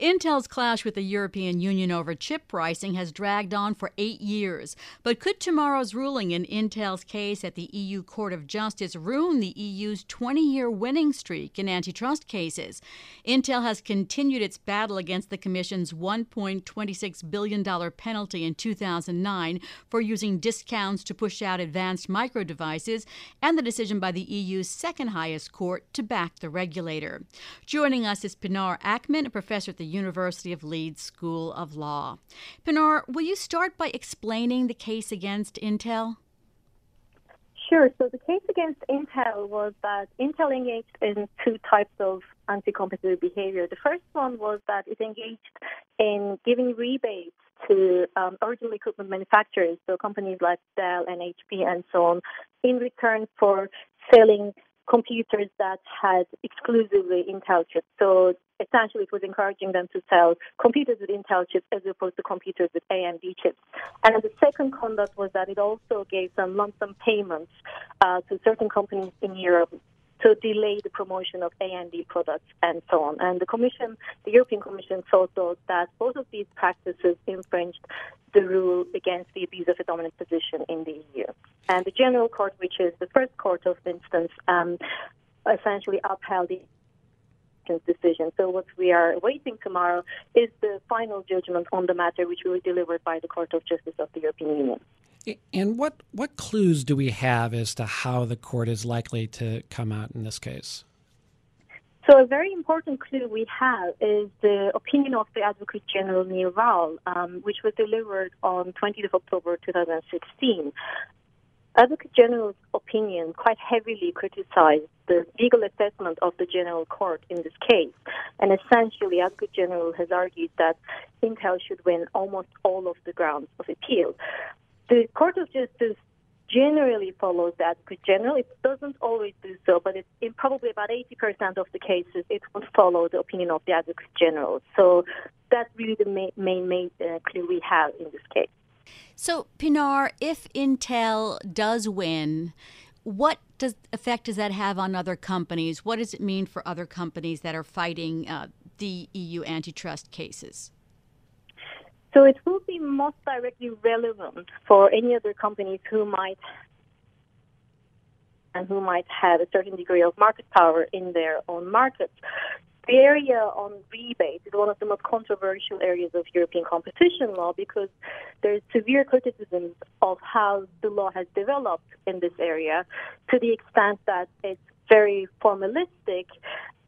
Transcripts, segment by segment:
Intel's clash with the European Union over chip pricing has dragged on for eight years. But could tomorrow's ruling in Intel's case at the EU Court of Justice ruin the EU's 20 year winning streak in antitrust cases? Intel has continued its battle against the Commission's $1.26 billion penalty in 2009 for using discounts to push out advanced micro devices, and the decision by the EU's second highest court to back the regulator. Joining us is Pinar Akman, a professor at the University of Leeds School of Law. Pinar, will you start by explaining the case against Intel? Sure. So the case against Intel was that Intel engaged in two types of anti-competitive behavior. The first one was that it engaged in giving rebates to um, original equipment manufacturers, so companies like Dell and HP and so on, in return for selling computers that had exclusively Intel chips. So essentially it was encouraging them to sell computers with Intel chips as opposed to computers with AMD chips. And the second conduct was that it also gave some lump sum payments uh, to certain companies in Europe to delay the promotion of AMD products and so on. And the Commission, the European Commission, thought that both of these practices infringed the rule against the abuse of a dominant position in the EU. And the General Court, which is the first court of instance, um, essentially upheld the decision. So what we are awaiting tomorrow is the final judgment on the matter, which will be delivered by the Court of Justice of the European Union. And what, what clues do we have as to how the court is likely to come out in this case? So a very important clue we have is the opinion of the Advocate General Nils Wahl, um, which was delivered on 20th of October 2016. Advocate General's opinion quite heavily criticized the legal assessment of the General Court in this case. And essentially, Advocate General has argued that Intel should win almost all of the grounds of appeal. The Court of Justice generally follows that General. It doesn't always do so, but in probably about 80% of the cases, it would follow the opinion of the Advocate General. So that's really the main, main, main uh, clue we have in this case. So, Pinar, if Intel does win, what does effect does that have on other companies? What does it mean for other companies that are fighting uh, the EU antitrust cases? So it will be most directly relevant for any other companies who might and who might have a certain degree of market power in their own markets. The area on rebates is one of the most controversial areas of European competition law because there's severe criticisms of how the law has developed in this area to the extent that it's very formalistic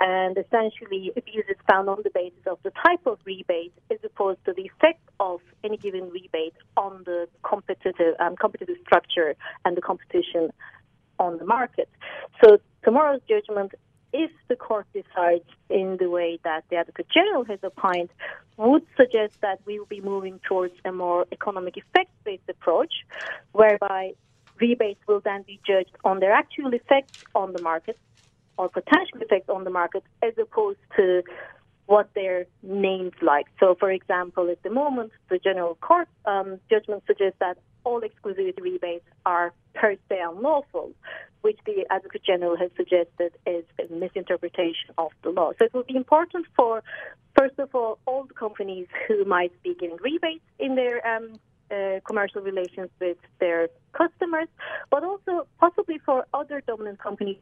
and essentially abuse is found on the basis of the type of rebate as opposed to the effect of any given rebate on the competitive um, competitive structure and the competition on the market. So tomorrow's judgment if the court decides in the way that the Advocate General has opined, would suggest that we will be moving towards a more economic effect based approach, whereby rebates will then be judged on their actual effect on the market or potential effect on the market as opposed to what their names like. So, for example, at the moment, the General Court um, judgment suggests that all exclusivity rebates are per se unlawful, which the Advocate General has suggested is a misinterpretation of the law. So it will be important for, first of all, all the companies who might be giving rebates in their um, uh, commercial relations with their customers, but also possibly for other dominant companies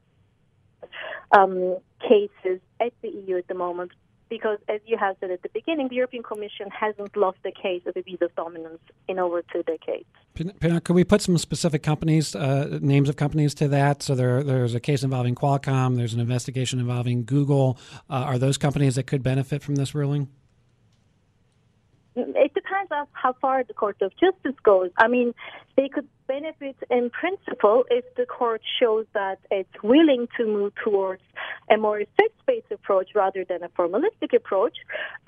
um, cases at the EU at the moment because, as you have said at the beginning, the European Commission hasn't lost a case of of dominance in over two decades. Could we put some specific companies, uh, names of companies to that? So there, there's a case involving Qualcomm. There's an investigation involving Google. Uh, are those companies that could benefit from this ruling? It depends on how far the Court of Justice goes. I mean, they could benefit in principle if the court shows that it's willing to move towards a more effect-based approach rather than a formalistic approach.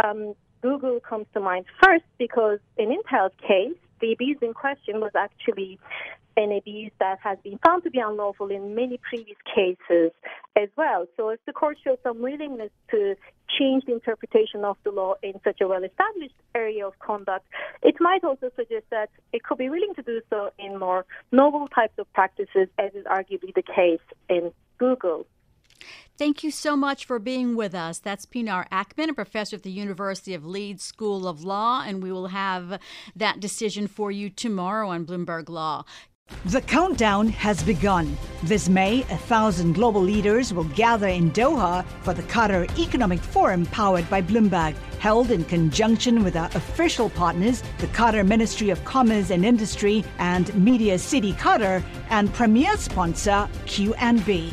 Um, Google comes to mind first because in Intel's case, the abuse in question was actually an abuse that has been found to be unlawful in many previous cases as well. So if the court shows some willingness to change the interpretation of the law in such a well-established area of conduct, it might also suggest that it could be willing to do so in more novel types of practices, as is arguably the case in Google. Thank you so much for being with us. That's Pinar Akman, a professor at the University of Leeds School of Law, and we will have that decision for you tomorrow on Bloomberg Law. The countdown has begun. This May, a thousand global leaders will gather in Doha for the Qatar Economic Forum powered by Bloomberg, held in conjunction with our official partners, the Qatar Ministry of Commerce and Industry and Media City Qatar, and premier sponsor QNB.